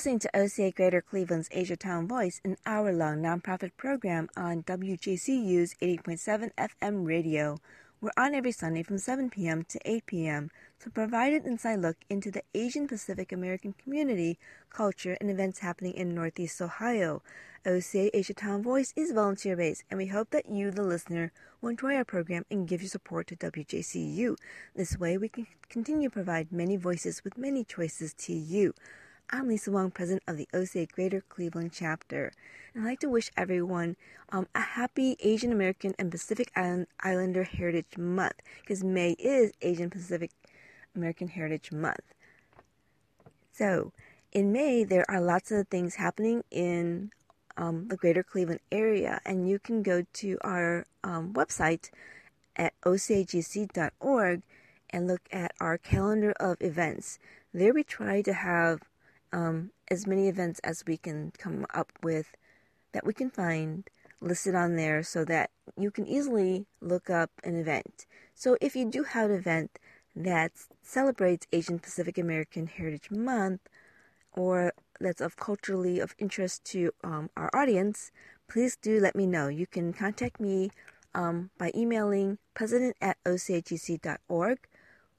listening to OCA Greater Cleveland's Asia Town Voice, an hour long nonprofit program on WJCU's 80.7 FM radio. We're on every Sunday from 7 p.m. to 8 p.m. to provide an inside look into the Asian Pacific American community, culture, and events happening in Northeast Ohio. OCA Asia Town Voice is volunteer based, and we hope that you, the listener, will enjoy our program and give your support to WJCU. This way, we can continue to provide many voices with many choices to you. I'm Lisa Wong, president of the OCA Greater Cleveland chapter. And I'd like to wish everyone um, a happy Asian American and Pacific Island Islander Heritage Month because May is Asian Pacific American Heritage Month. So, in May, there are lots of things happening in um, the greater Cleveland area, and you can go to our um, website at ocagc.org and look at our calendar of events. There, we try to have um, as many events as we can come up with that we can find listed on there so that you can easily look up an event. So if you do have an event that celebrates Asian Pacific American Heritage Month or that's of culturally of interest to um, our audience, please do let me know. You can contact me um, by emailing president at ocagc.org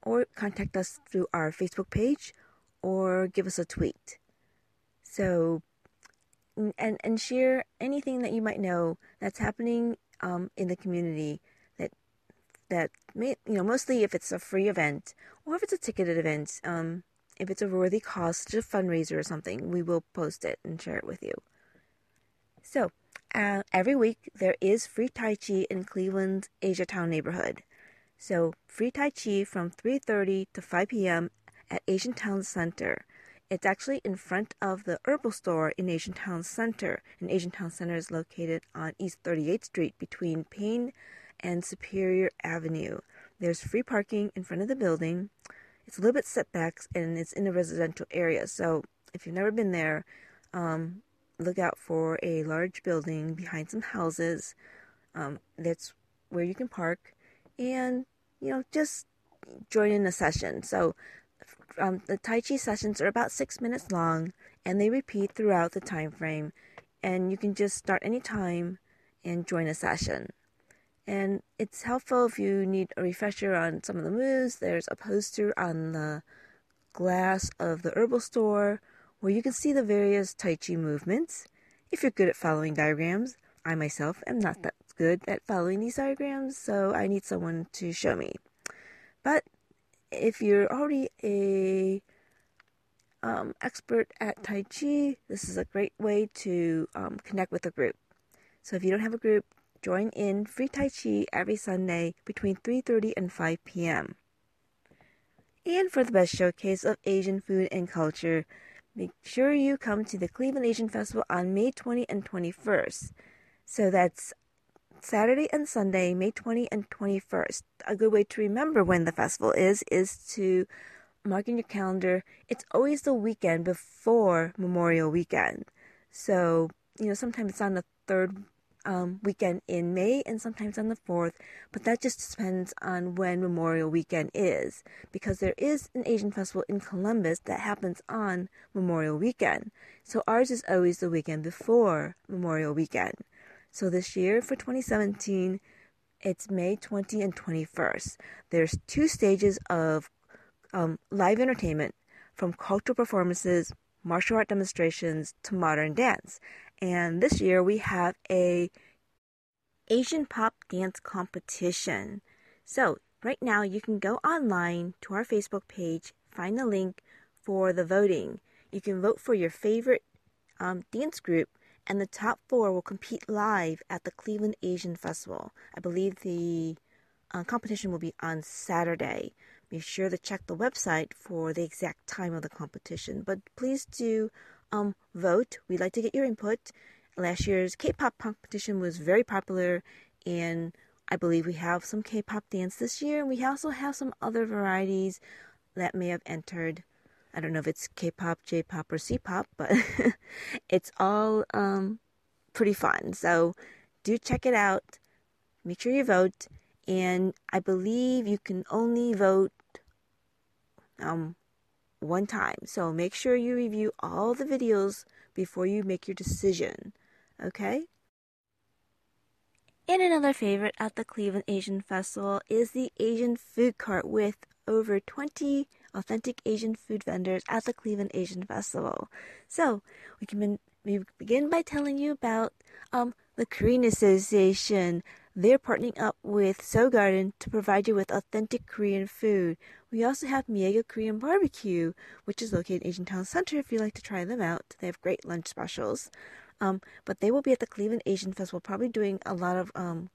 or contact us through our Facebook page or give us a tweet. So, and and share anything that you might know that's happening um, in the community that that may you know mostly if it's a free event or if it's a ticketed event. Um, if it's a worthy cause, such a fundraiser or something, we will post it and share it with you. So, uh, every week there is free Tai Chi in Cleveland's Asia Town neighborhood. So, free Tai Chi from 3:30 to 5 p.m at Asian Town Center. It's actually in front of the herbal store in Asian Town Center. And Asian Town Center is located on East 38th Street between Payne and Superior Avenue. There's free parking in front of the building. It's a little bit setbacks and it's in a residential area. So if you've never been there, um, look out for a large building behind some houses. Um, that's where you can park and, you know, just join in a session. So um, the Tai Chi sessions are about six minutes long and they repeat throughout the time frame. And you can just start anytime and join a session. And it's helpful if you need a refresher on some of the moves. There's a poster on the glass of the herbal store where you can see the various Tai Chi movements. If you're good at following diagrams, I myself am not that good at following these diagrams, so I need someone to show me. But if you're already a um, expert at Tai Chi, this is a great way to um, connect with a group. So if you don't have a group, join in free Tai Chi every Sunday between 3:30 and 5 p.m. And for the best showcase of Asian food and culture, make sure you come to the Cleveland Asian Festival on May 20 and 21st. So that's Saturday and Sunday, May 20 and 21st. A good way to remember when the festival is is to mark in your calendar. It's always the weekend before Memorial Weekend. So, you know, sometimes it's on the third um, weekend in May and sometimes on the fourth, but that just depends on when Memorial Weekend is. Because there is an Asian festival in Columbus that happens on Memorial Weekend. So ours is always the weekend before Memorial Weekend. So this year for 2017, it's May 20 and 21st. There's two stages of um, live entertainment from cultural performances, martial art demonstrations to modern dance. And this year we have a Asian pop dance competition. So right now you can go online to our Facebook page, find the link for the voting. You can vote for your favorite um, dance group and the top four will compete live at the Cleveland Asian Festival. I believe the uh, competition will be on Saturday. Be sure to check the website for the exact time of the competition. But please do um, vote. We'd like to get your input. Last year's K-pop competition was very popular, and I believe we have some K-pop dance this year, and we also have some other varieties that may have entered I don't know if it's K-pop, J-pop, or C-pop, but it's all um, pretty fun. So do check it out. Make sure you vote, and I believe you can only vote um, one time. So make sure you review all the videos before you make your decision. Okay? And another favorite at the Cleveland Asian Festival is the Asian food cart with over 20 authentic Asian food vendors at the Cleveland Asian Festival. So we can we begin by telling you about um, the Korean Association. They're partnering up with Seoul Garden to provide you with authentic Korean food. We also have Miega Korean Barbecue, which is located in Asian Town Center if you'd like to try them out. They have great lunch specials. Um, but they will be at the Cleveland Asian Festival, probably doing a lot of um,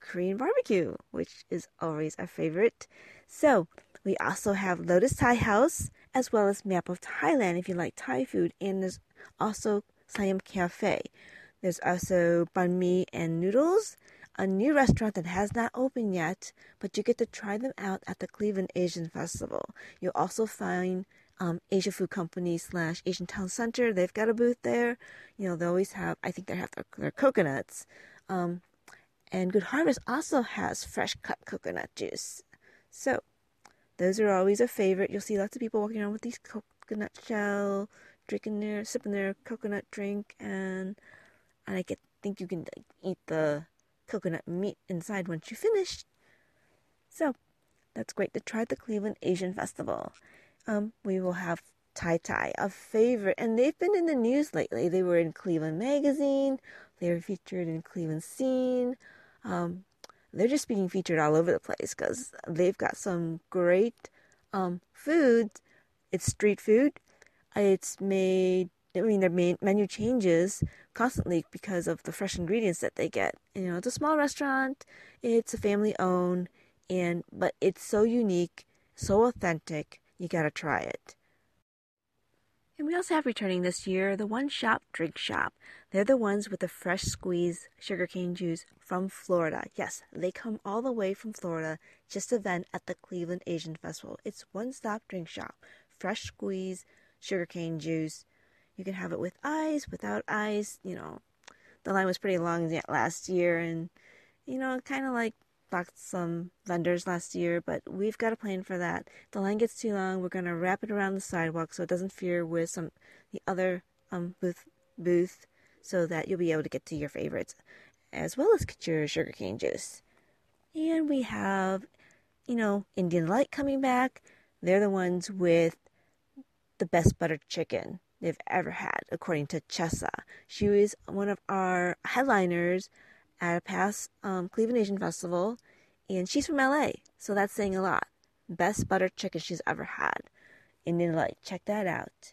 Korean barbecue, which is always a favorite. So we also have Lotus Thai House as well as Map of Thailand if you like Thai food, and there's also Siam Cafe. There's also banh mi and noodles, a new restaurant that has not opened yet, but you get to try them out at the Cleveland Asian Festival. You'll also find um, Asia Food Company slash Asian Town Center. They've got a booth there. You know, they always have, I think they have their, their coconuts. Um, and Good Harvest also has fresh cut coconut juice. So, those are always a favorite. You'll see lots of people walking around with these coconut shell, drinking their, sipping their coconut drink, and and I get, think you can like, eat the coconut meat inside once you finish. So, that's great to try the Cleveland Asian Festival. Um, we will have Thai Thai, a favorite, and they've been in the news lately. They were in Cleveland Magazine, they were featured in Cleveland Scene. Um, they're just being featured all over the place because they've got some great um, food. It's street food. It's made. I mean, their menu changes constantly because of the fresh ingredients that they get. You know, it's a small restaurant. It's a family owned, and but it's so unique, so authentic. You gotta try it. And we also have returning this year the One Stop Drink Shop. They're the ones with the fresh squeeze sugarcane juice from Florida. Yes, they come all the way from Florida just to vent at the Cleveland Asian Festival. It's one stop drink shop. Fresh squeeze sugarcane juice. You can have it with ice, without ice. You know, the line was pretty long last year, and you know, kind of like blocked some vendors last year, but we've got a plan for that. The line gets too long, we're gonna wrap it around the sidewalk so it doesn't fear with some the other um booth booth, so that you'll be able to get to your favorites, as well as get your sugarcane juice. And we have, you know, Indian Light coming back. They're the ones with the best buttered chicken they've ever had, according to Chessa. She was one of our headliners at a past um, Cleveland Asian Festival, and she's from LA, so that's saying a lot. Best butter chicken she's ever had. And then, like, check that out.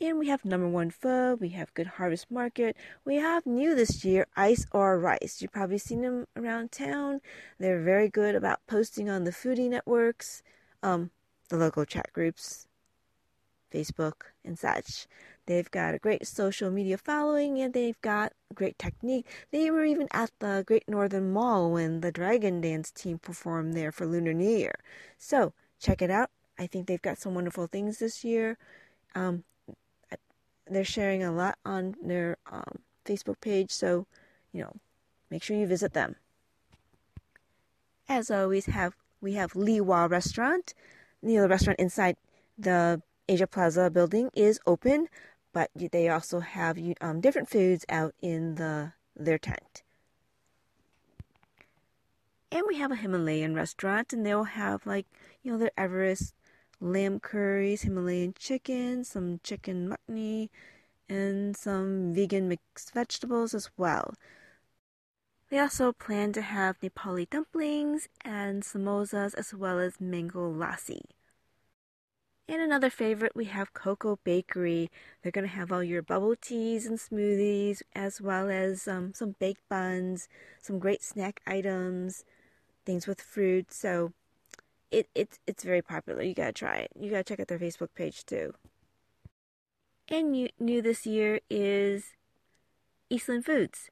And we have number one pho, we have Good Harvest Market, we have new this year, Ice or Rice. You've probably seen them around town. They're very good about posting on the foodie networks, um, the local chat groups, Facebook, and such. They've got a great social media following and they've got great technique. They were even at the Great Northern Mall when the Dragon Dance team performed there for Lunar New Year. So check it out. I think they've got some wonderful things this year. Um, they're sharing a lot on their um, Facebook page, so you know, make sure you visit them. As always, have we have Li Wah Restaurant. You know, the restaurant inside the Asia Plaza building is open but they also have um, different foods out in the their tent. And we have a Himalayan restaurant, and they'll have like you know their Everest lamb curries, Himalayan chicken, some chicken mutney, and some vegan mixed vegetables as well. They also plan to have Nepali dumplings and samosas as well as mango lassi. And another favorite, we have Koko Bakery. They're going to have all your bubble teas and smoothies, as well as um, some baked buns, some great snack items, things with fruit. So it, it's it's very popular. You gotta try it. You gotta check out their Facebook page too. And new, new this year is Eastland Foods.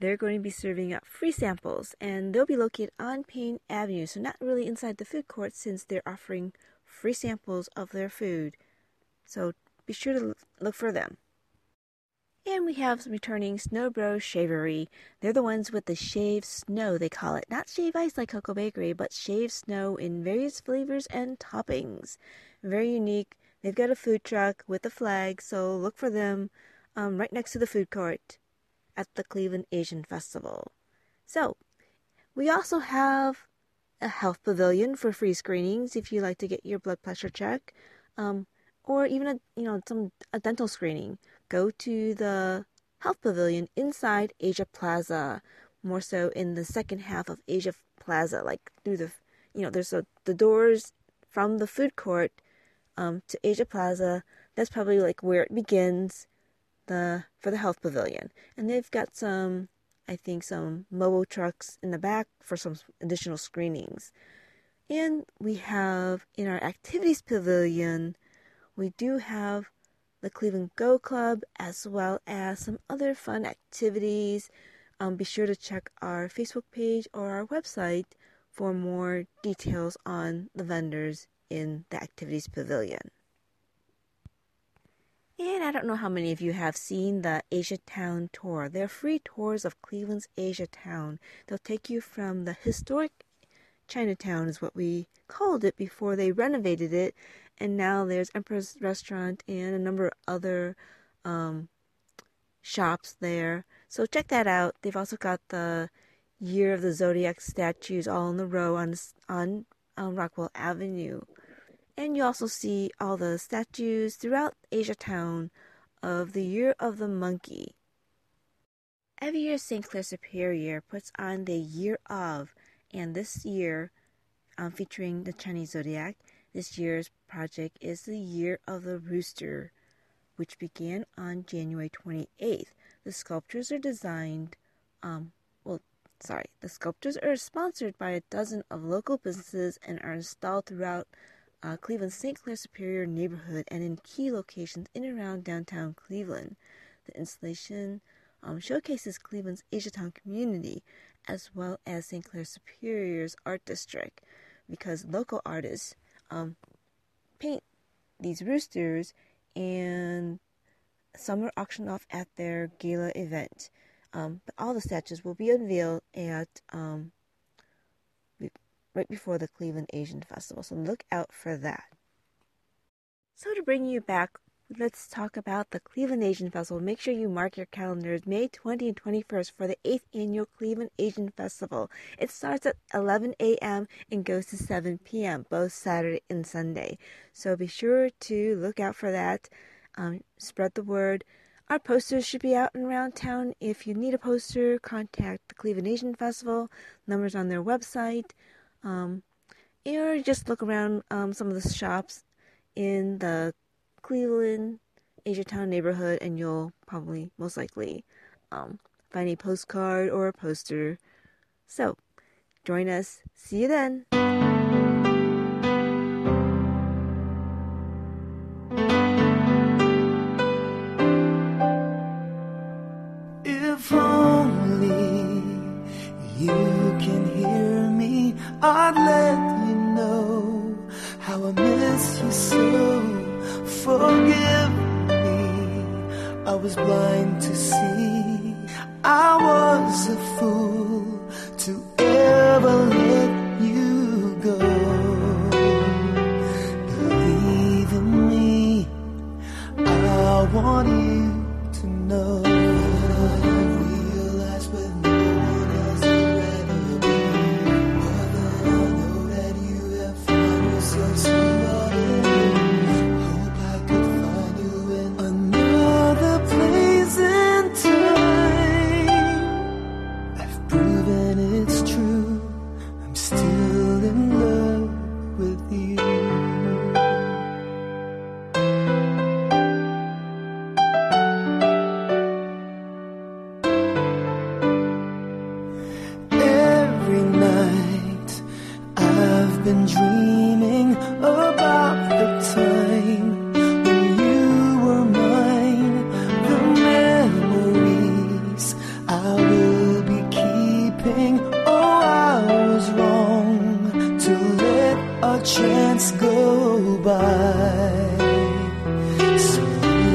They're going to be serving up free samples, and they'll be located on Payne Avenue, so not really inside the food court since they're offering free samples of their food, so be sure to look for them. And we have returning Snowbro Shavery. They're the ones with the shaved snow, they call it. Not shave ice like Koko Bakery, but shaved snow in various flavors and toppings. Very unique. They've got a food truck with a flag, so look for them um, right next to the food court at the Cleveland Asian Festival. So, we also have a health pavilion for free screenings if you like to get your blood pressure checked, um, or even a you know some a dental screening. Go to the health pavilion inside Asia Plaza, more so in the second half of Asia Plaza, like through the you know there's a, the doors from the food court um, to Asia Plaza. That's probably like where it begins the for the health pavilion, and they've got some, I think, some mobile trucks in the back for some additional screenings. And we have in our activities pavilion, we do have the Cleveland Go Club as well as some other fun activities. Um, be sure to check our Facebook page or our website for more details on the vendors in the activities pavilion. And I don't know how many of you have seen the Asia Town tour. They're free tours of Cleveland's Asia Town. They'll take you from the historic Chinatown, is what we called it before they renovated it, and now there's Emperor's Restaurant and a number of other um, shops there. So check that out. They've also got the Year of the Zodiac statues all in the row on on, on Rockwell Avenue. And you also see all the statues throughout Asia Town of the Year of the Monkey. Every year, St. Clair Superior puts on the Year of, and this year, um, featuring the Chinese zodiac, this year's project is the Year of the Rooster, which began on January 28th. The sculptures are designed, um, well, sorry, the sculptures are sponsored by a dozen of local businesses and are installed throughout uh, Cleveland's St. Clair Superior neighborhood and in key locations in and around downtown Cleveland. The installation um, showcases Cleveland's Asiatown community as well as St. Clair Superior's art district because local artists um, paint these roosters and some are auctioned off at their gala event. Um, but all the statues will be unveiled at um, right before the Cleveland Asian Festival, so look out for that. So, to bring you back, let's talk about the Cleveland Asian Festival. Make sure you mark your calendars May 20 and 21st for the 8th annual Cleveland Asian Festival. It starts at 11 a.m. and goes to 7 p.m., both Saturday and Sunday. So, be sure to look out for that. Um, spread the word. Our posters should be out and around town. If you need a poster, contact the Cleveland Asian Festival. Numbers on their website. Um, or just look around um, some of the shops in the Cleveland Asiatown neighborhood, and you'll probably most likely um, find a postcard or a poster. So, join us. See you then. Was wrong to let a chance go by. So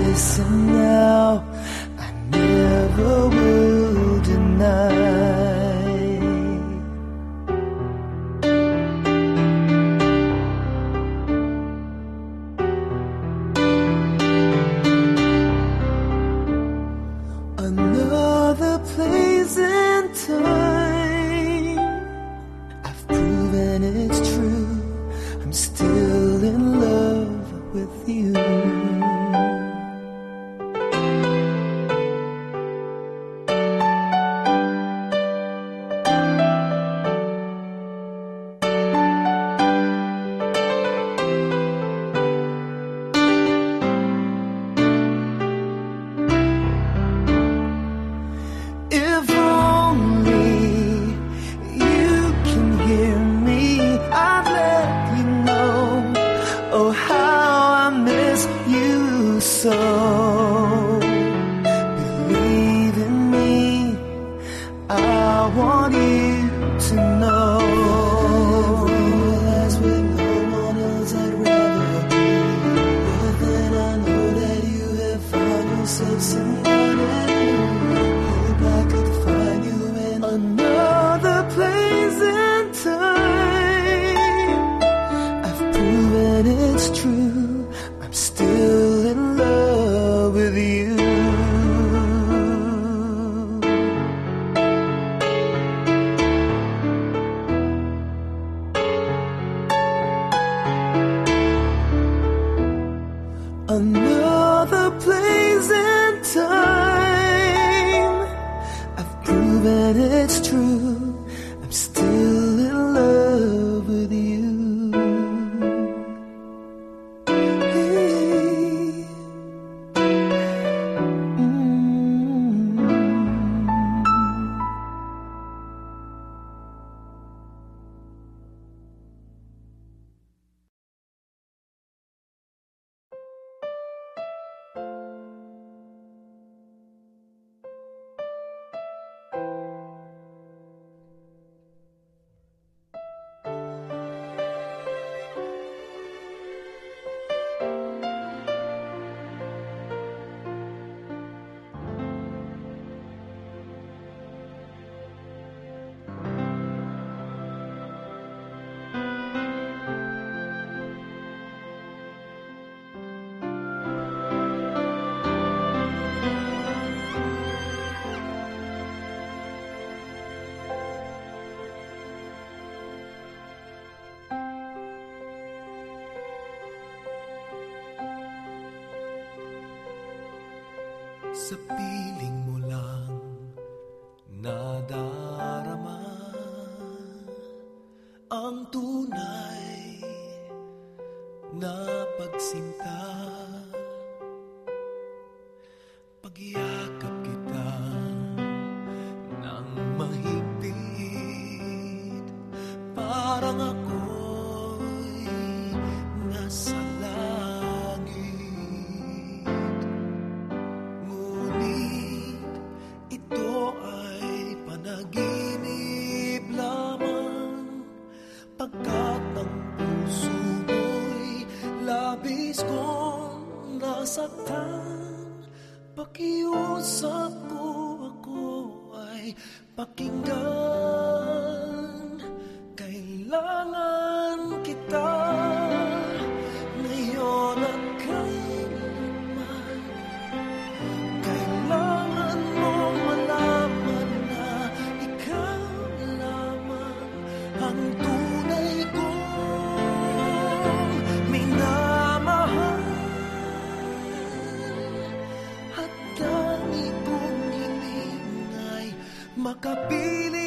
listen now. it's true. Pagkat ang puso ko'y labis kong nasaktan. Pakiusap ko ako ay pakinggan. Nakapiling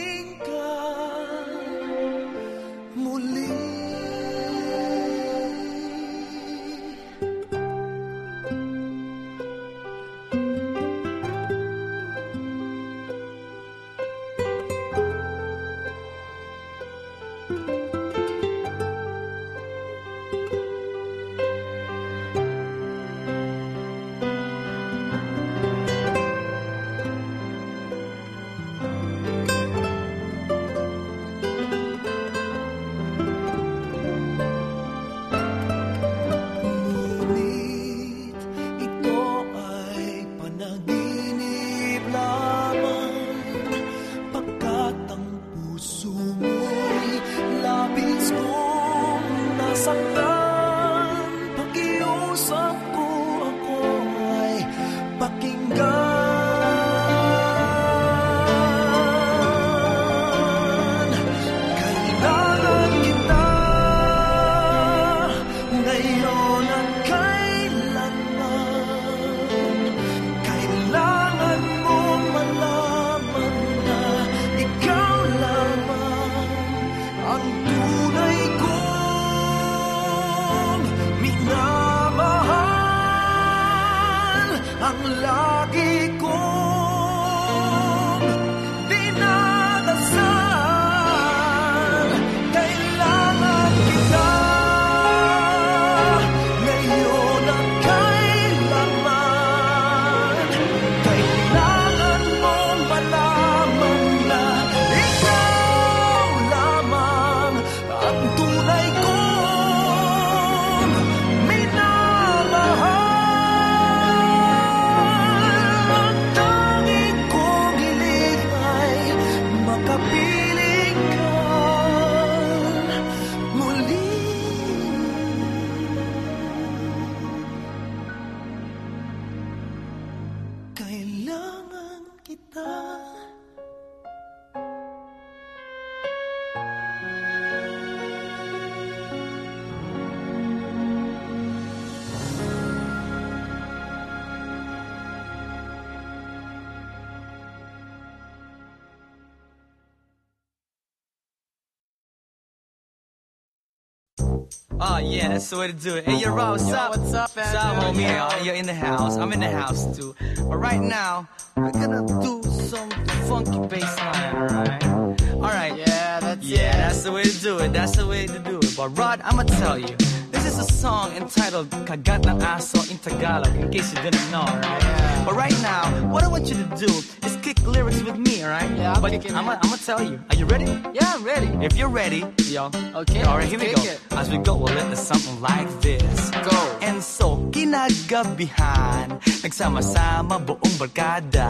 that's the way to do it. Hey, yo, Rob, what's up? what's up, What's up, homie? Yeah. Uh, you're in the house. I'm in the house too. But right now, we're gonna do some funky bass line, alright? Alright. Yeah, that's Yeah, it. that's the way to do it. That's the way to do it. But Rod, I'ma tell you. This is a song entitled Kagat ng Aso in Tagalog, in case you didn't know, right? But right now, what I want you to do is lyrics with me, alright? Yeah, I'm but I'm gonna tell you. Are you ready? Yeah, I'm ready. If you're ready, yo. Okay, Alright, here we go. it. As we go, we'll let the something like this. Go. And so, kinagabihan, nagsama-sama buong barkada.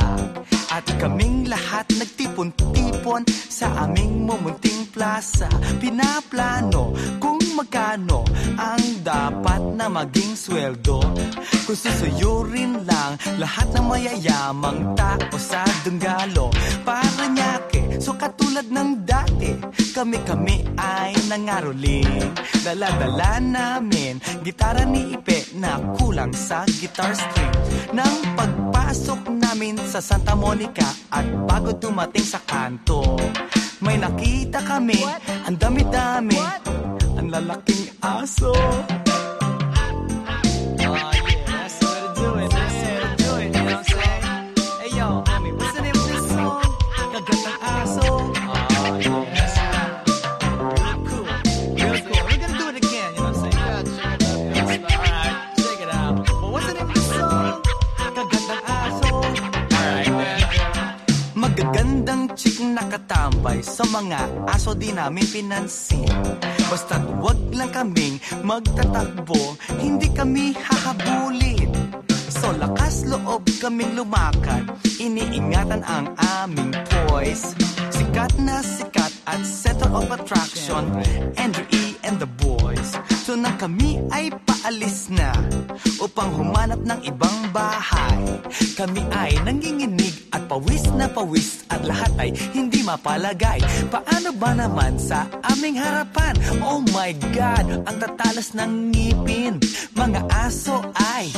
At kaming lahat nagtipon-tipon sa aming mumunting plaza. Pinaplano kung magkano ang dapat na maging sweldo. Kung susuyurin lang lahat ng mayayamang tao sa Dunggalo. Para nyake, so katulad ng dati, kami-kami ay nangaroling. Dala-dala namin, gitara ni Ipe na kulang sa guitar string. Nang pagpasok namin sa Santa Monica at bago dumating sa kanto, may nakita kami, ang dami-dami, lalaking aso. Nakatambay sa mga aso di namin pinansin. Basta't wag lang kaming magtatakbo, hindi kami hahabulin So lakas loob kaming lumakad, iniingatan ang aming poise Sikat na sikat at center of attraction, Andrew E. and the boys So nang kami ay paalis na upang humanap ng ibang bahay Kami ay nanginginig at pawis na pawis at lahat ay hindi mapalagay Paano ba naman sa aming harapan? Oh my God, ang tatalas ng ngipin Mga aso ay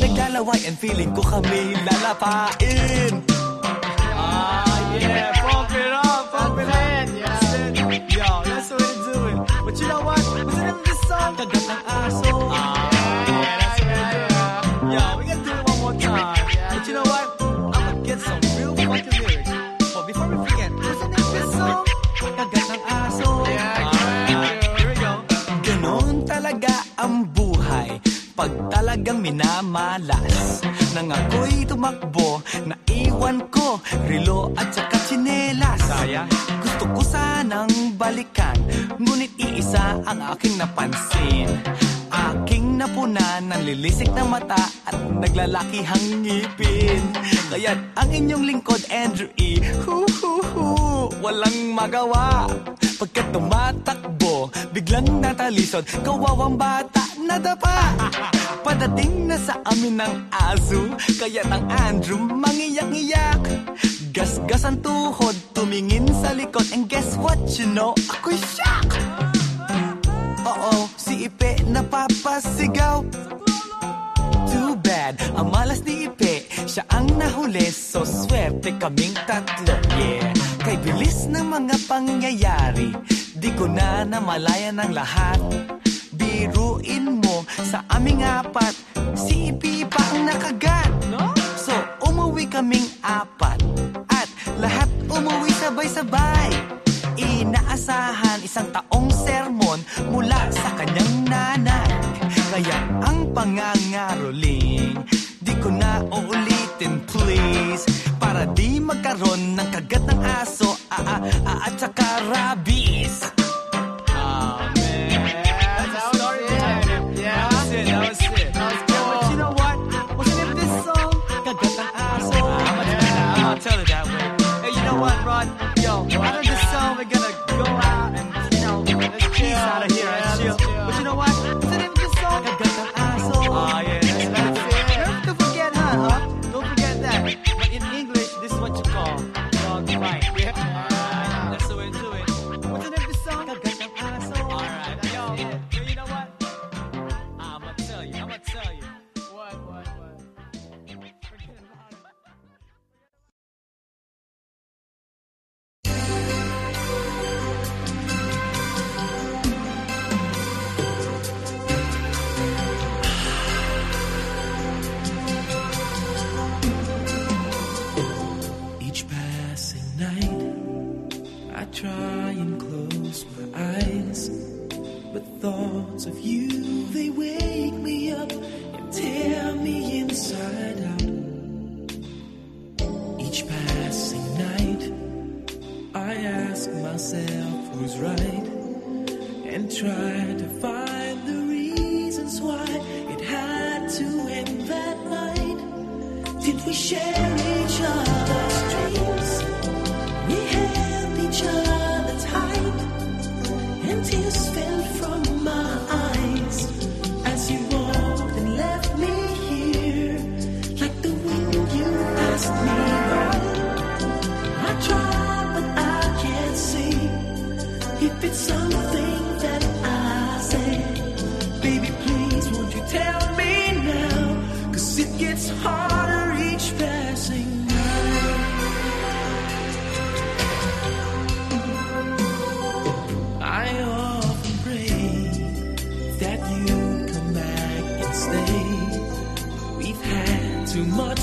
naglalaway and feeling ko kami lalapain Ah, yeah, pump it up, pump it up. That's it. That's the way do it. But you know what? What's the name this song? Kagat ng aso. Ah, Yeah, that's the way we gotta do it one more time. But you know what? I'm gonna get some real fucking lyrics. But before we forget, what's the name this song? Kagat ng aso. Yeah, Here we go. Ganon talaga ang buhay Pag talagang minamalas. Nang ako'y tumakbo Naiwan ko Rilo at saka tsinelas. Sayang Gusto ko sanang balikan Ngunit iisa ang aking napansin. Aking napunan ng lilisik ng mata At naglalakihang ngipin. Kaya't ang inyong lingkod, Andrew E. Hu, hu, hu, walang magawa. Pagkat tumatakbo, biglang natalisod Kawawang bata na nadapa Padating na sa amin ng aso Kaya't ang Andrew mangiyak-ngiyak Gasgas ang tuhod, tumingin sa likod And guess what you know, ako'y shock. Oo, si Ipe napapasigaw. Too bad, ang malas ni Ipe Siya ang nahuli, so swerte kaming tatlo, yeah. Kay bilis ng mga pangyayari Di ko na namalayan ang lahat. Biruin mo sa aming apat Si Ipi pa ang nakagat. So umuwi kaming apat At lahat umuwi sabay-sabay. Inaasahan isang taong sermon Mula sa kanyang nanay. Kaya ang pangangaroling Di ko na uulitin please. Para di magkaroon ng kagat ng aso, aa, aa, at saka rabies. passing night. I often pray that you come back and stay. We've had too much.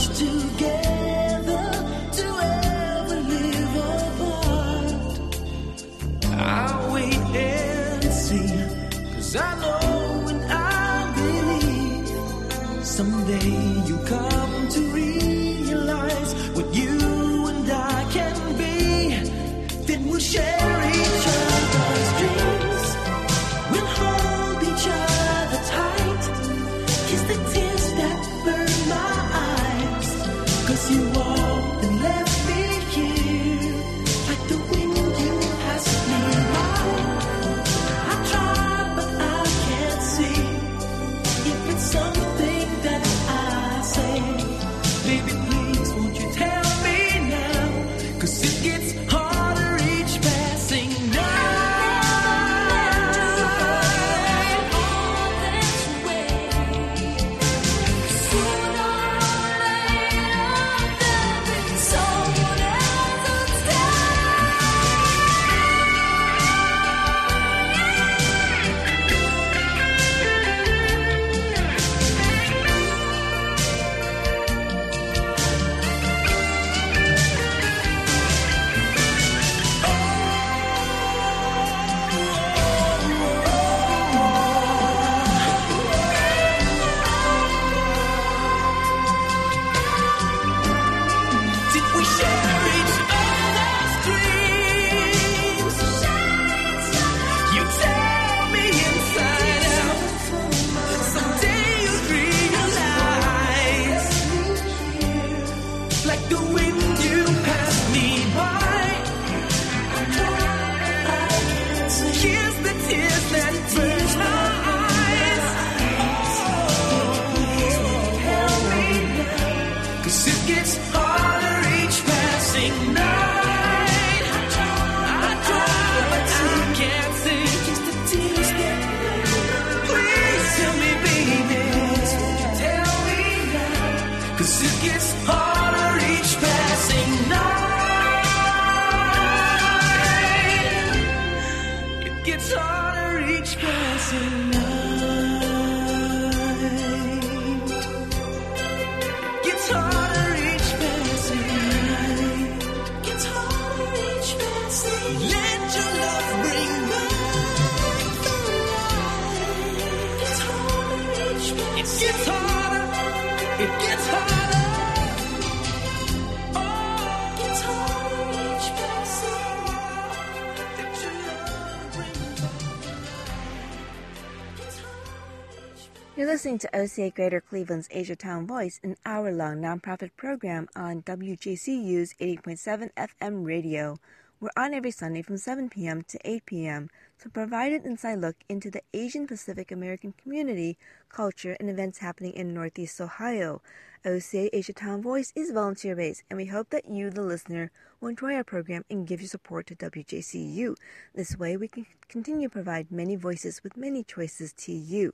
Listening to OCA Greater Cleveland's Asia Town Voice, an hour long nonprofit program on WJCU's 80.7 FM radio. We're on every Sunday from 7 p.m. to 8 p.m. to provide an inside look into the Asian Pacific American community, culture, and events happening in Northeast Ohio. OCA Asia Town Voice is volunteer based, and we hope that you, the listener, will enjoy our program and give your support to WJCU. This way, we can continue to provide many voices with many choices to you.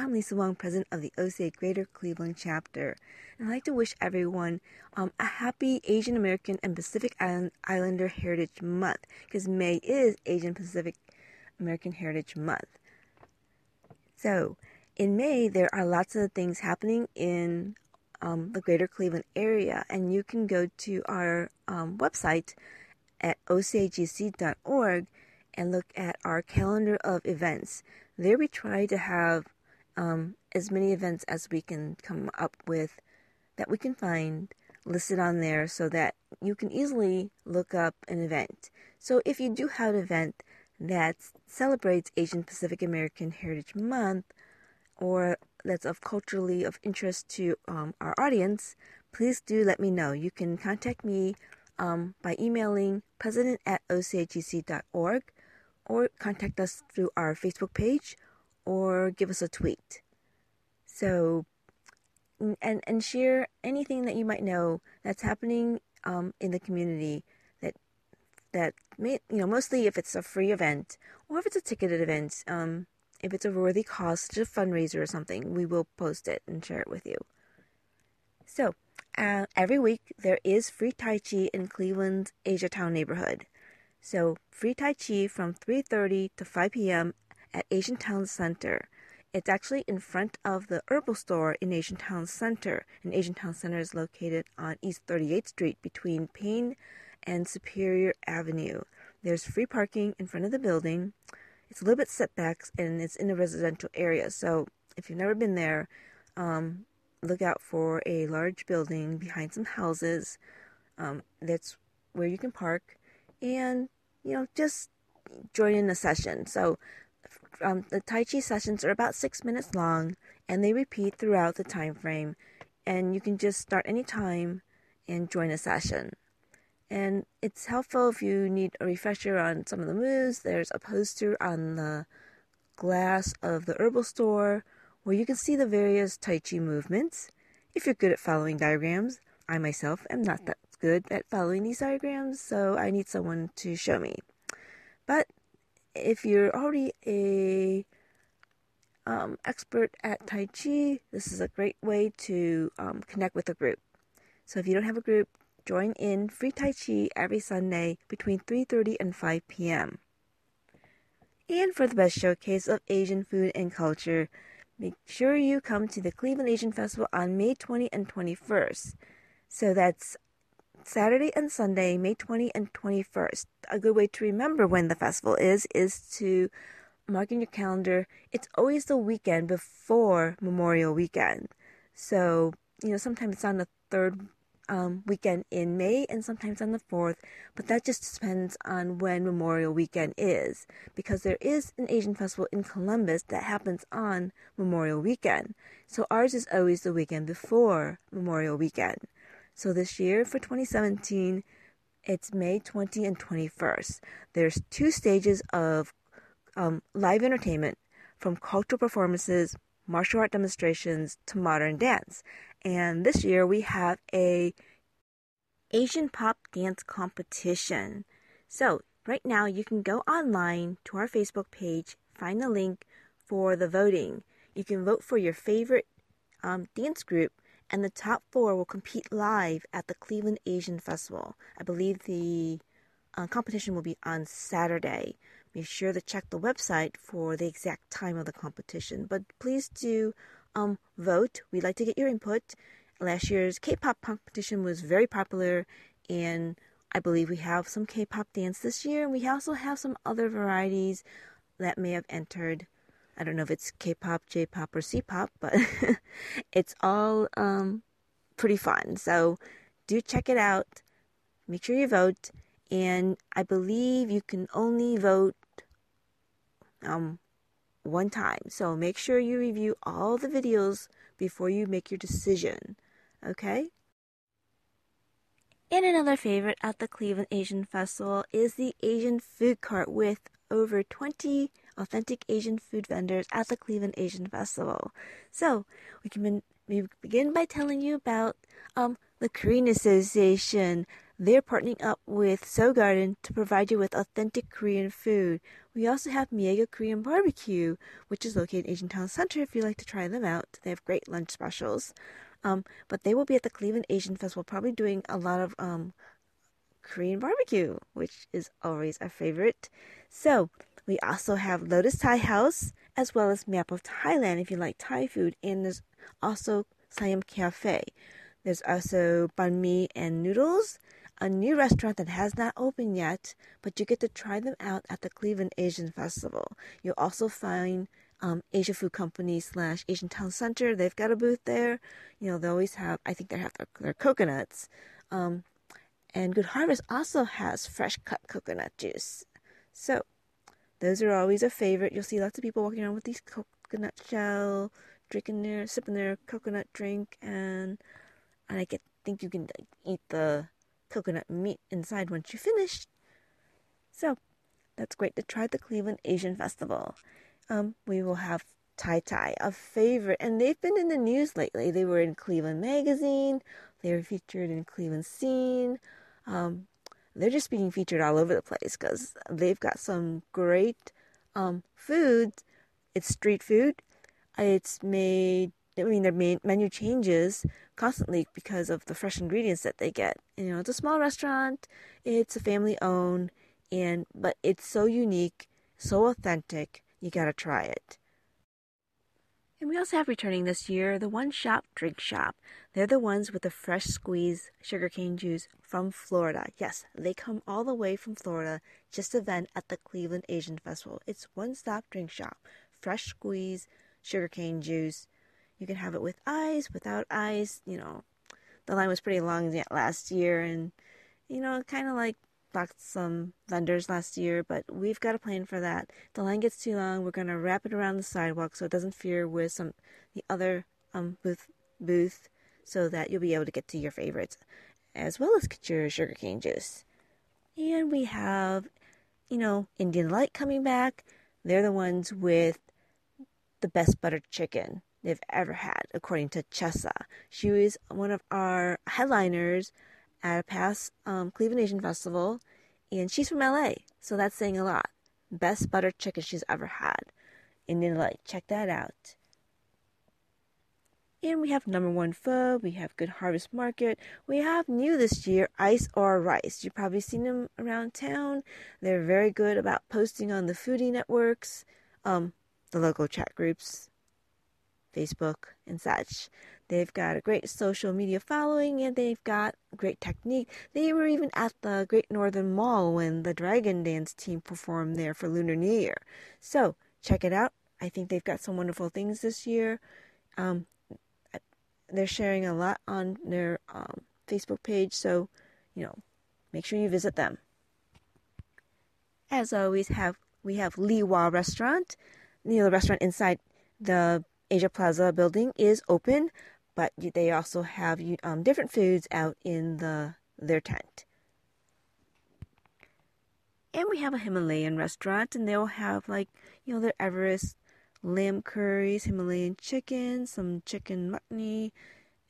I'm Lisa Wong, president of the OCA Greater Cleveland chapter. And I'd like to wish everyone um, a happy Asian American and Pacific Island- Islander Heritage Month because May is Asian Pacific American Heritage Month. So, in May, there are lots of things happening in um, the greater Cleveland area, and you can go to our um, website at ocagc.org and look at our calendar of events. There, we try to have um, as many events as we can come up with that we can find listed on there so that you can easily look up an event. So, if you do have an event that celebrates Asian Pacific American Heritage Month or that's of culturally of interest to um, our audience, please do let me know. You can contact me um, by emailing president at ocagc.org or contact us through our Facebook page or give us a tweet. So, and and share anything that you might know that's happening um, in the community that that may you know mostly if it's a free event or if it's a ticketed event. Um, if it's a worthy cause, such a fundraiser or something, we will post it and share it with you. So, uh, every week there is free Tai Chi in Cleveland's Asia Town neighborhood. So, free Tai Chi from 3:30 to 5 p.m. at Asian Town Center. It's actually in front of the herbal store in Asian Town Center. And Asian Town Center is located on East 38th Street between Payne and Superior Avenue. There's free parking in front of the building. It's a little bit setbacks and it's in a residential area. So if you've never been there, um, look out for a large building behind some houses. Um, that's where you can park and, you know, just join in the session. So um, the Tai Chi sessions are about six minutes long and they repeat throughout the time frame. And you can just start anytime and join a session. And it's helpful if you need a refresher on some of the moves. There's a poster on the glass of the herbal store where you can see the various Tai Chi movements. If you're good at following diagrams, I myself am not that good at following these diagrams, so I need someone to show me. But if you're already a um, expert at Tai Chi, this is a great way to um, connect with a group. So if you don't have a group, join in free Tai Chi every Sunday between 3:30 and 5 p.m. And for the best showcase of Asian food and culture, make sure you come to the Cleveland Asian Festival on May 20 and 21st. So that's Saturday and Sunday, May 20 and 21st. A good way to remember when the festival is is to mark in your calendar. It's always the weekend before Memorial Weekend. So, you know, sometimes it's on the third um, weekend in May and sometimes on the fourth, but that just depends on when Memorial Weekend is. Because there is an Asian festival in Columbus that happens on Memorial Weekend. So ours is always the weekend before Memorial Weekend. So this year for 2017, it's May 20 and 21st. There's two stages of um, live entertainment from cultural performances, martial art demonstrations to modern dance. And this year we have a Asian pop dance competition. So right now you can go online to our Facebook page, find the link for the voting. You can vote for your favorite um, dance group, and the top four will compete live at the Cleveland Asian Festival. I believe the uh, competition will be on Saturday. Be sure to check the website for the exact time of the competition. But please do um, vote. We'd like to get your input. Last year's K-pop competition was very popular, and I believe we have some K-pop dance this year. And we also have some other varieties that may have entered. I don't know if it's K-pop, J-pop, or C-pop, but it's all um, pretty fun. So do check it out. Make sure you vote, and I believe you can only vote um, one time. So make sure you review all the videos before you make your decision. Okay? And another favorite at the Cleveland Asian Festival is the Asian food cart with over 20 authentic Asian food vendors at the Cleveland Asian Festival. So, we can we begin by telling you about um, the Korean Association. They're partnering up with Seoul Garden to provide you with authentic Korean food. We also have Miega Korean Barbecue, which is located in Asian Town Center if you'd like to try them out. They have great lunch specials. Um, but they will be at the Cleveland Asian Festival, probably doing a lot of um, Korean barbecue, which is always a favorite. So we also have Lotus Thai House as well as Map of Thailand if you like Thai food, and there's also Siam Cafe. There's also banh mi and noodles, a new restaurant that has not opened yet, but you get to try them out at the Cleveland Asian Festival. You'll also find um, Asia Food Company slash Asian Town Center. They've got a booth there. You know, they always have, I think they have their, their coconuts. Um, and Good Harvest also has fresh cut coconut juice. So, those are always a favorite. You'll see lots of people walking around with these coconut shell, drinking their, sipping their coconut drink, and, and I get, think you can eat the coconut meat inside once you finish. So, that's great to try the Cleveland Asian Festival um, we will have Tai Tai, a favorite, and they've been in the news lately. They were in Cleveland Magazine, they were featured in Cleveland Scene. Um, they're just being featured all over the place because they've got some great um, food. It's street food. It's made. I mean, their menu changes constantly because of the fresh ingredients that they get. You know, it's a small restaurant. It's a family owned, and but it's so unique, so authentic you gotta try it. And we also have returning this year the One Stop Drink Shop. They're the ones with the fresh squeezed sugarcane juice from Florida. Yes, they come all the way from Florida just to vent at the Cleveland Asian Festival. It's one stop drink shop. Fresh squeeze, sugarcane juice. You can have it with ice, without ice. You know, the line was pretty long last year, and you know, kind of like blocked some vendors last year, but we've got a plan for that. The line gets too long, we're gonna wrap it around the sidewalk so it doesn't fear with some the other um booth booth, so that you'll be able to get to your favorites, as well as your sugarcane juice. And we have, you know, Indian Light coming back. They're the ones with the best buttered chicken they've ever had, according to Chessa. She was one of our headliners at a past um, Cleveland Asian Festival, and she's from LA, so that's saying a lot. Best buttered chicken she's ever had. Indian Light, check that out. And we have number one pho, we have Good Harvest Market, we have new this year, Ice or Rice. You've probably seen them around town. They're very good about posting on the foodie networks, um, the local chat groups, Facebook, and such. They've got a great social media following and they've got great technique. They were even at the Great Northern Mall when the Dragon Dance team performed there for Lunar New Year. So check it out. I think they've got some wonderful things this year. Um, they're sharing a lot on their um, Facebook page, so you know, make sure you visit them. As always, have we have Li Wah Restaurant. You know, the restaurant inside the Asia Plaza building is open but they also have um, different foods out in the their tent. And we have a Himalayan restaurant, and they'll have like, you know, their Everest lamb curries, Himalayan chicken, some chicken mutney,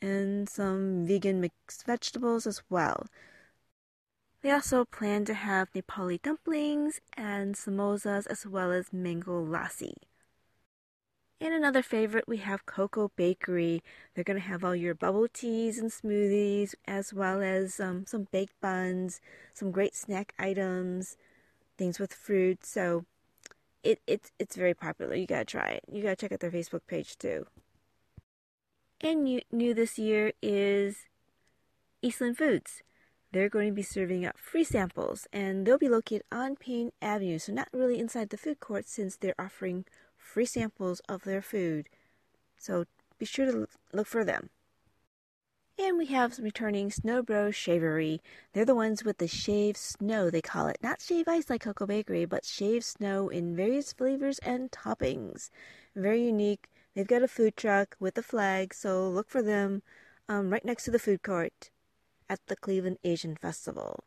and some vegan mixed vegetables as well. They also plan to have Nepali dumplings and samosas as well as mango lassi. And another favorite, we have Koko Bakery. They're going to have all your bubble teas and smoothies, as well as um, some baked buns, some great snack items, things with fruit. So it, it's it's very popular. You gotta try it. You gotta check out their Facebook page too. And new, new this year is Eastland Foods. They're going to be serving up free samples, and they'll be located on Payne Avenue, so not really inside the food court since they're offering free samples of their food. So be sure to look for them. And we have some returning Snow Bros Shavery. They're the ones with the shaved snow, they call it. Not shave ice like Koko Bakery, but shaved snow in various flavors and toppings. Very unique. They've got a food truck with a flag, so look for them um, right next to the food court at the Cleveland Asian Festival.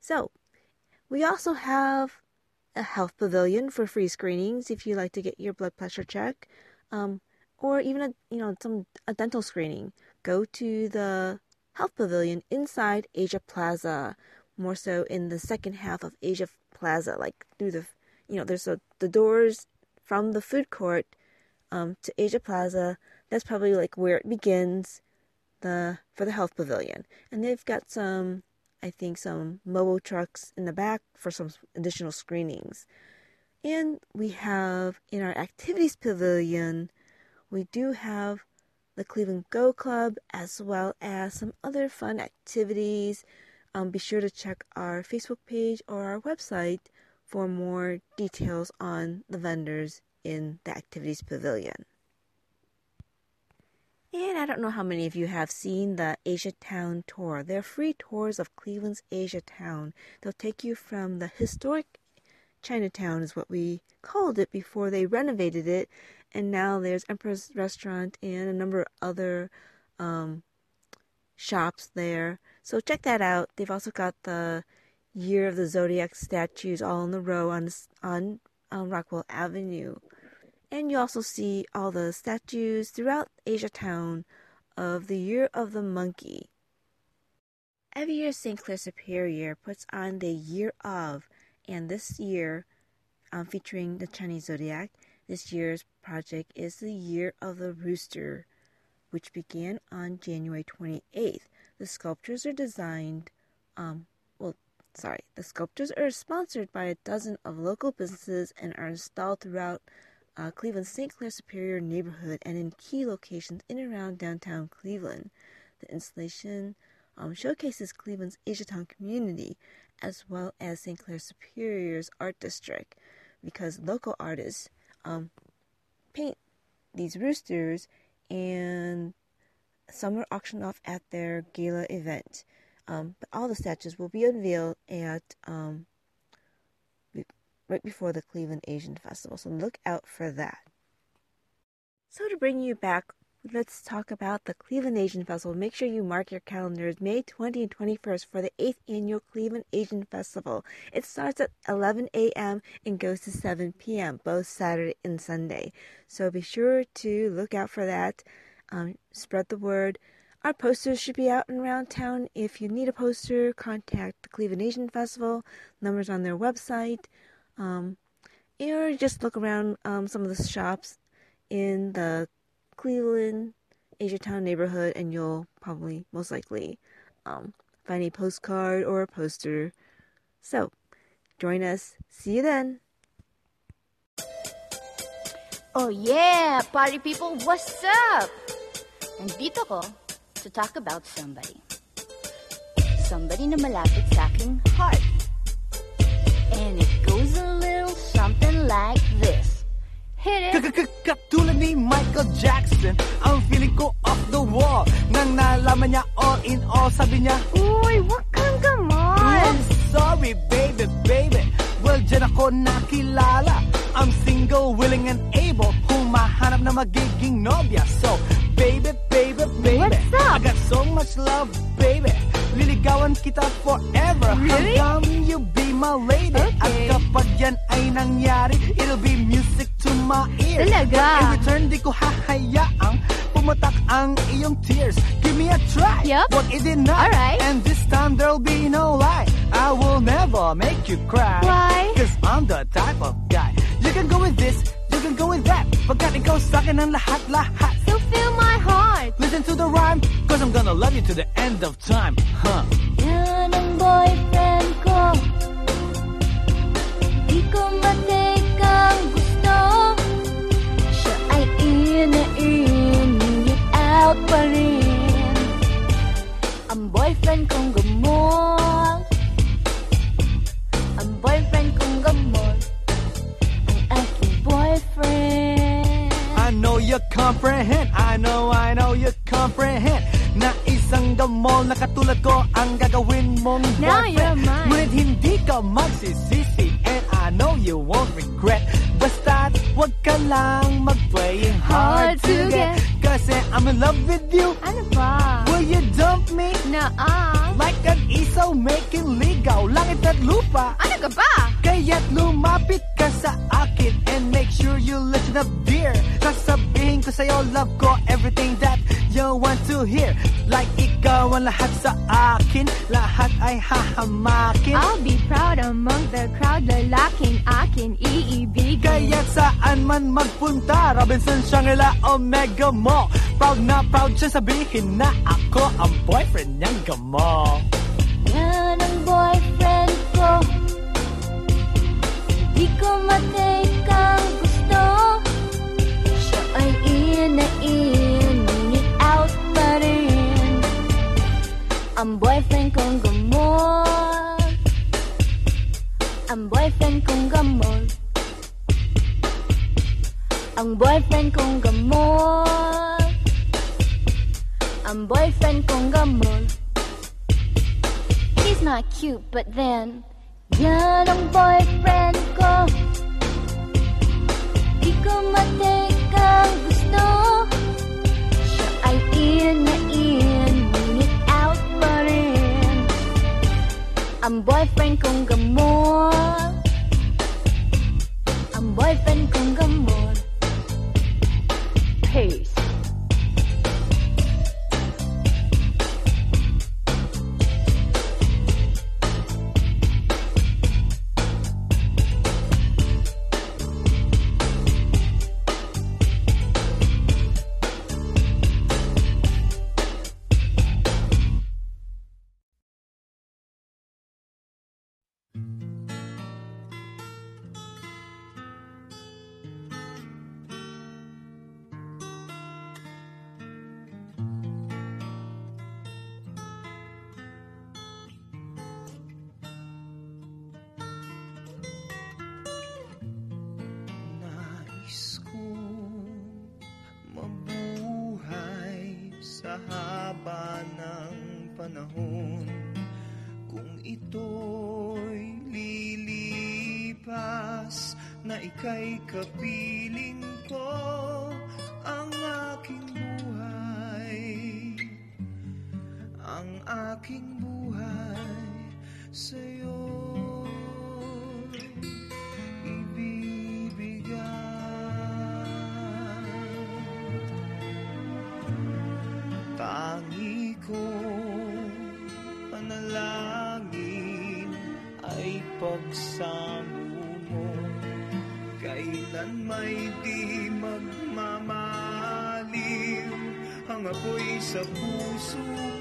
So, we also have a health pavilion for free screenings if you like to get your blood pressure check, um, or even a you know some a dental screening go to the Health Pavilion inside Asia Plaza, more so in the second half of Asia Plaza, like through the, you know, there's a, the doors from the food court um, to Asia Plaza. That's probably like where it begins the for the Health Pavilion, and they've got some, I think, some mobile trucks in the back for some additional screenings. And we have in our activities pavilion, we do have the Cleveland Go Club, as well as some other fun activities. Um, be sure to check our Facebook page or our website for more details on the vendors in the Activities Pavilion. And I don't know how many of you have seen the Asia Town tour. They're free tours of Cleveland's Asia Town. They'll take you from the historic Chinatown, is what we called it before they renovated it, and now there's Empress Restaurant and a number of other um, shops there. So check that out. They've also got the Year of the Zodiac statues all in the row on on, on Rockwell Avenue, and you also see all the statues throughout Asia Town of the Year of the Monkey. Every year, St. Clair Superior puts on the Year of, and this year, um, featuring the Chinese zodiac, this year's project is the Year of the Rooster, which began on January 28th. The sculptures are designed, um, well, sorry, the sculptures are sponsored by a dozen of local businesses and are installed throughout uh, Cleveland's St. Clair Superior neighborhood and in key locations in and around downtown Cleveland. The installation um, showcases Cleveland's Asiatown community as well as St. Clair Superior's art district because local artists um, paint these roosters, and some are auctioned off at their gala event. Um, but all the statues will be unveiled at um, right before the Cleveland Asian Festival, so look out for that. So to bring you back let's talk about the Cleveland Asian Festival. Make sure you mark your calendars May 20 and 21st for the 8th annual Cleveland Asian Festival. It starts at 11 a.m. and goes to 7 p.m., both Saturday and Sunday. So be sure to look out for that. Um, spread the word. Our posters should be out and around town. If you need a poster, contact the Cleveland Asian Festival. Numbers on their website. Um, or just look around um, some of the shops in the Cleveland, Asiatown neighborhood, and you'll probably most likely um, find a postcard or a poster. So, join us. See you then. Oh yeah, party people, what's up? Nandito ko to talk about somebody. Somebody na malapit sa aking heart. And it goes a little something like this. Hit it! Katulad ni Michael Jackson Ang feeling ko off the wall Nang nalaman niya all in all Sabi niya, Uy, wag kang gamon! I'm sorry baby, baby Well, dyan ako nakilala I'm single, willing and able Humahanap na magiging nobya So, baby, baby, baby What's up? I got so much love, baby Liligawan kita forever Really? Hanggang you be my lady At kapag yan ay nangyari It'll be music to my ears. Talaga? But in return, di ko hahayaang Pumatak ang iyong tears. Give me a try. Yup. Wag i-deny Alright. And this time there'll be no lie. I will never make you cry. Why? Cause I'm the type of guy. You can go with this, you can go with that. Pagkat ikaw sa'kin ang lahat-lahat. So feel my heart. Listen to the rhyme Cause I'm gonna love you to the end of time. Huh. Yan ang boyfriend boyfriend kong. Ang boyfriend kong gamot. Ang aking boyfriend. I know you comprehend I know, I know you comprehend Na isang gamol na katulad ko Ang gagawin mong Now boyfriend you're mine. Ngunit hindi ka magsisisi And I know you won't regret Basta't wag ka lang mag-playing hard, Hard to get. Kasi I'm in love with you Ano ba? Will you dump me? Naa? Like an isaw making ligaw Langit at lupa Ano ka ba? Kaya't lumapit ka sa akin And make sure you listen up dear Sasabihin ko sa'yo love ko Everything that you want to hear Like ikaw ang lahat sa akin. Lahat ay hahamakin. I'll be proud among the crowd Lalaking akin. Iibigin. Kaya't saan man magpunta Robinson, Shangri-La, Omega mo Proud na proud siya sabihin na Ako ang boyfriend niyang gamo Ang boyfriend kong gamot Ang boyfriend kong gamot Ang boyfriend kong gamot Ang boyfriend kong gamot He's not cute, but then Yan ang boyfriend ko Di ko matake Ang boyfriend kong Ang boyfriend kong aking buhay sa'yo. Ibibigay. Tangi kong panalangin ay pagsamo mo. Kailan may di magmamaliw Ang apoy sa puso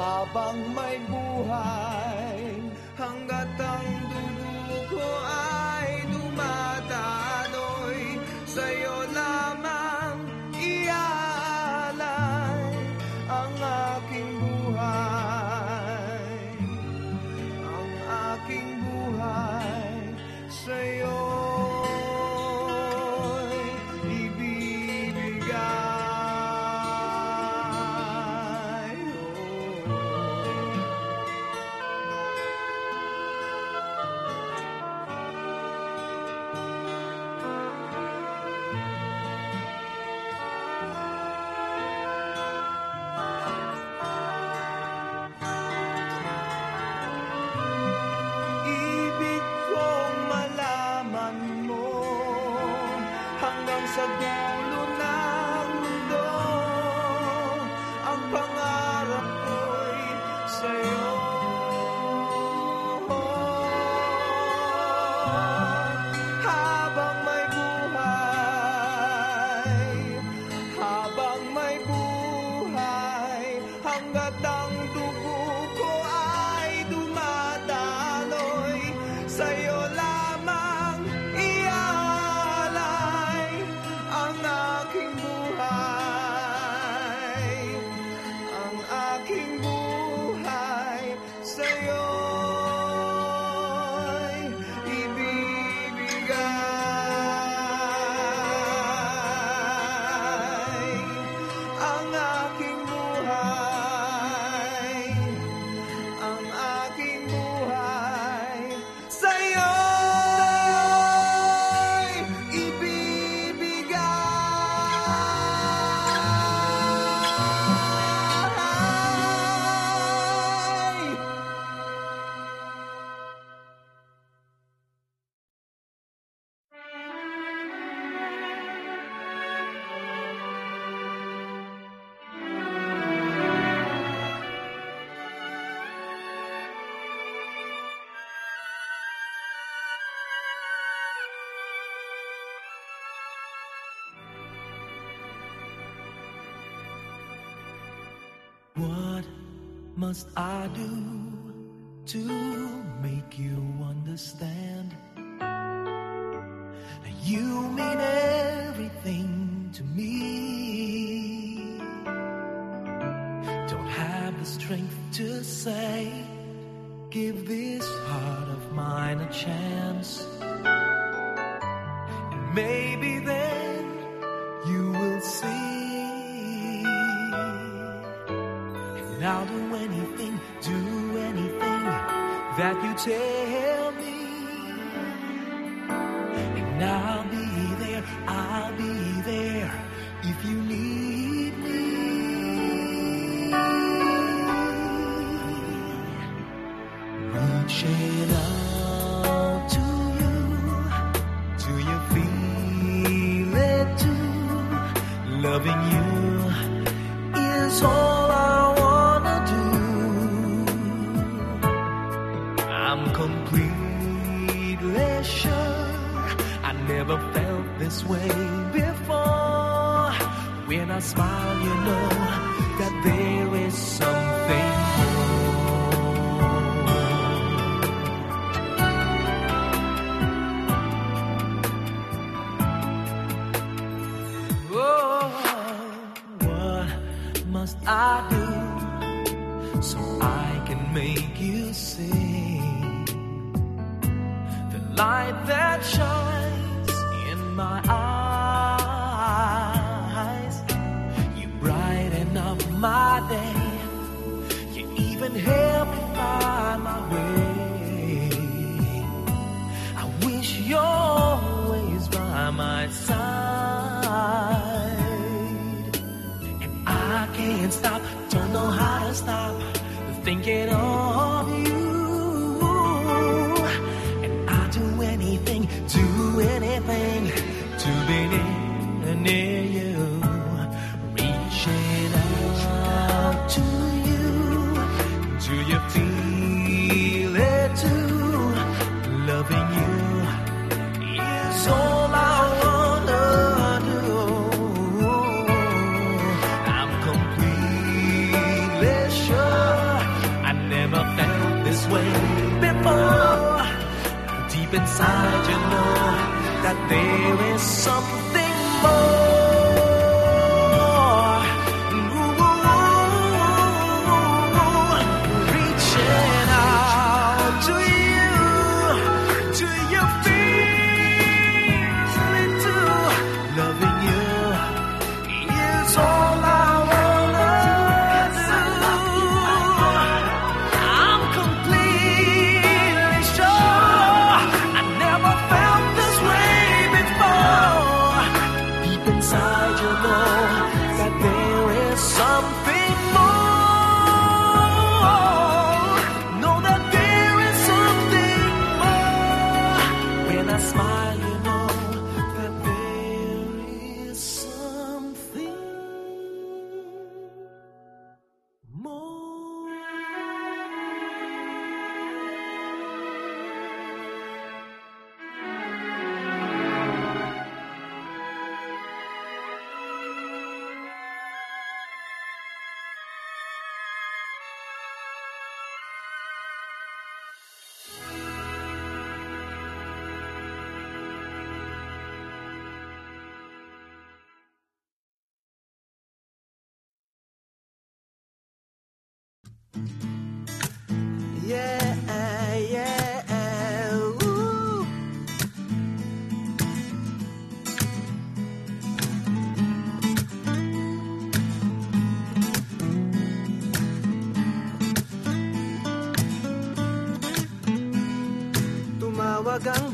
habang may buhay hanggat ang must I do to make you understand? You mean everything to me. Don't have the strength to say, give this heart of mine a chance. thinking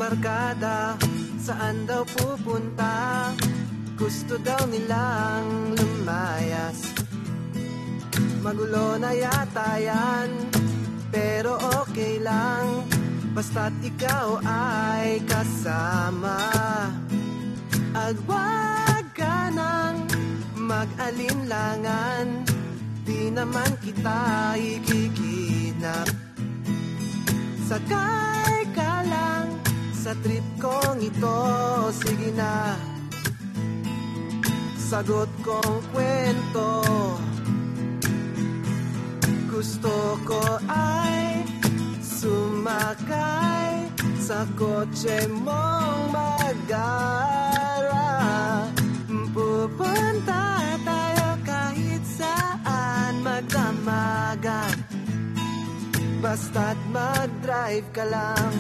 barkada, saan daw pupunta? Gusto daw nilang lumayas. Magulo na yata yan Pero okay lang. Basta't ikaw ay kasama. At wag ka nang mag-alinlangan Di naman kita ikikinap Sakay ka sa trip kong ito. Sige na. Sagot kong kwento. Gusto ko ay sumakay sa kotse mong magara Pupunta tayo kahit saan magdamagan. Basta't mag-drive ka lang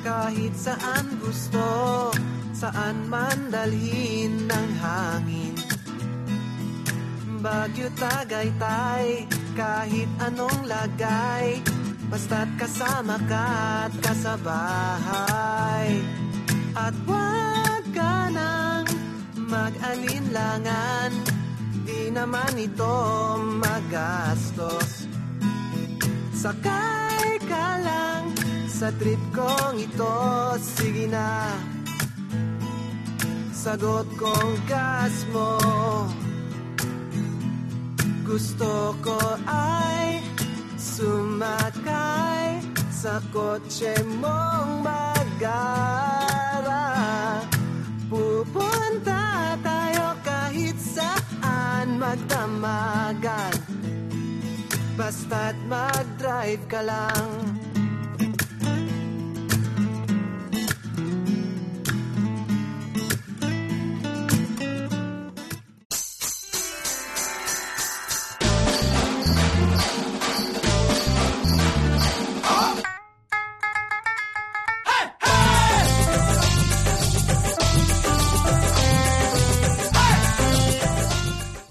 kahit saan gusto Saan man dalhin ng hangin. Bagyo Tagaytay kahit anong lagay Basta't kasama ka at kasabahay. At wag ka nang mag-alinlangan Di naman ito magastos. Sakay ka lang sa trip kong ito Sige na. Sagot kong gas mo. Gusto ko ay sumakay Sa kotse mong magara Pupunta tayo kahit saan magdamagan. Basta't mag-drive ka lang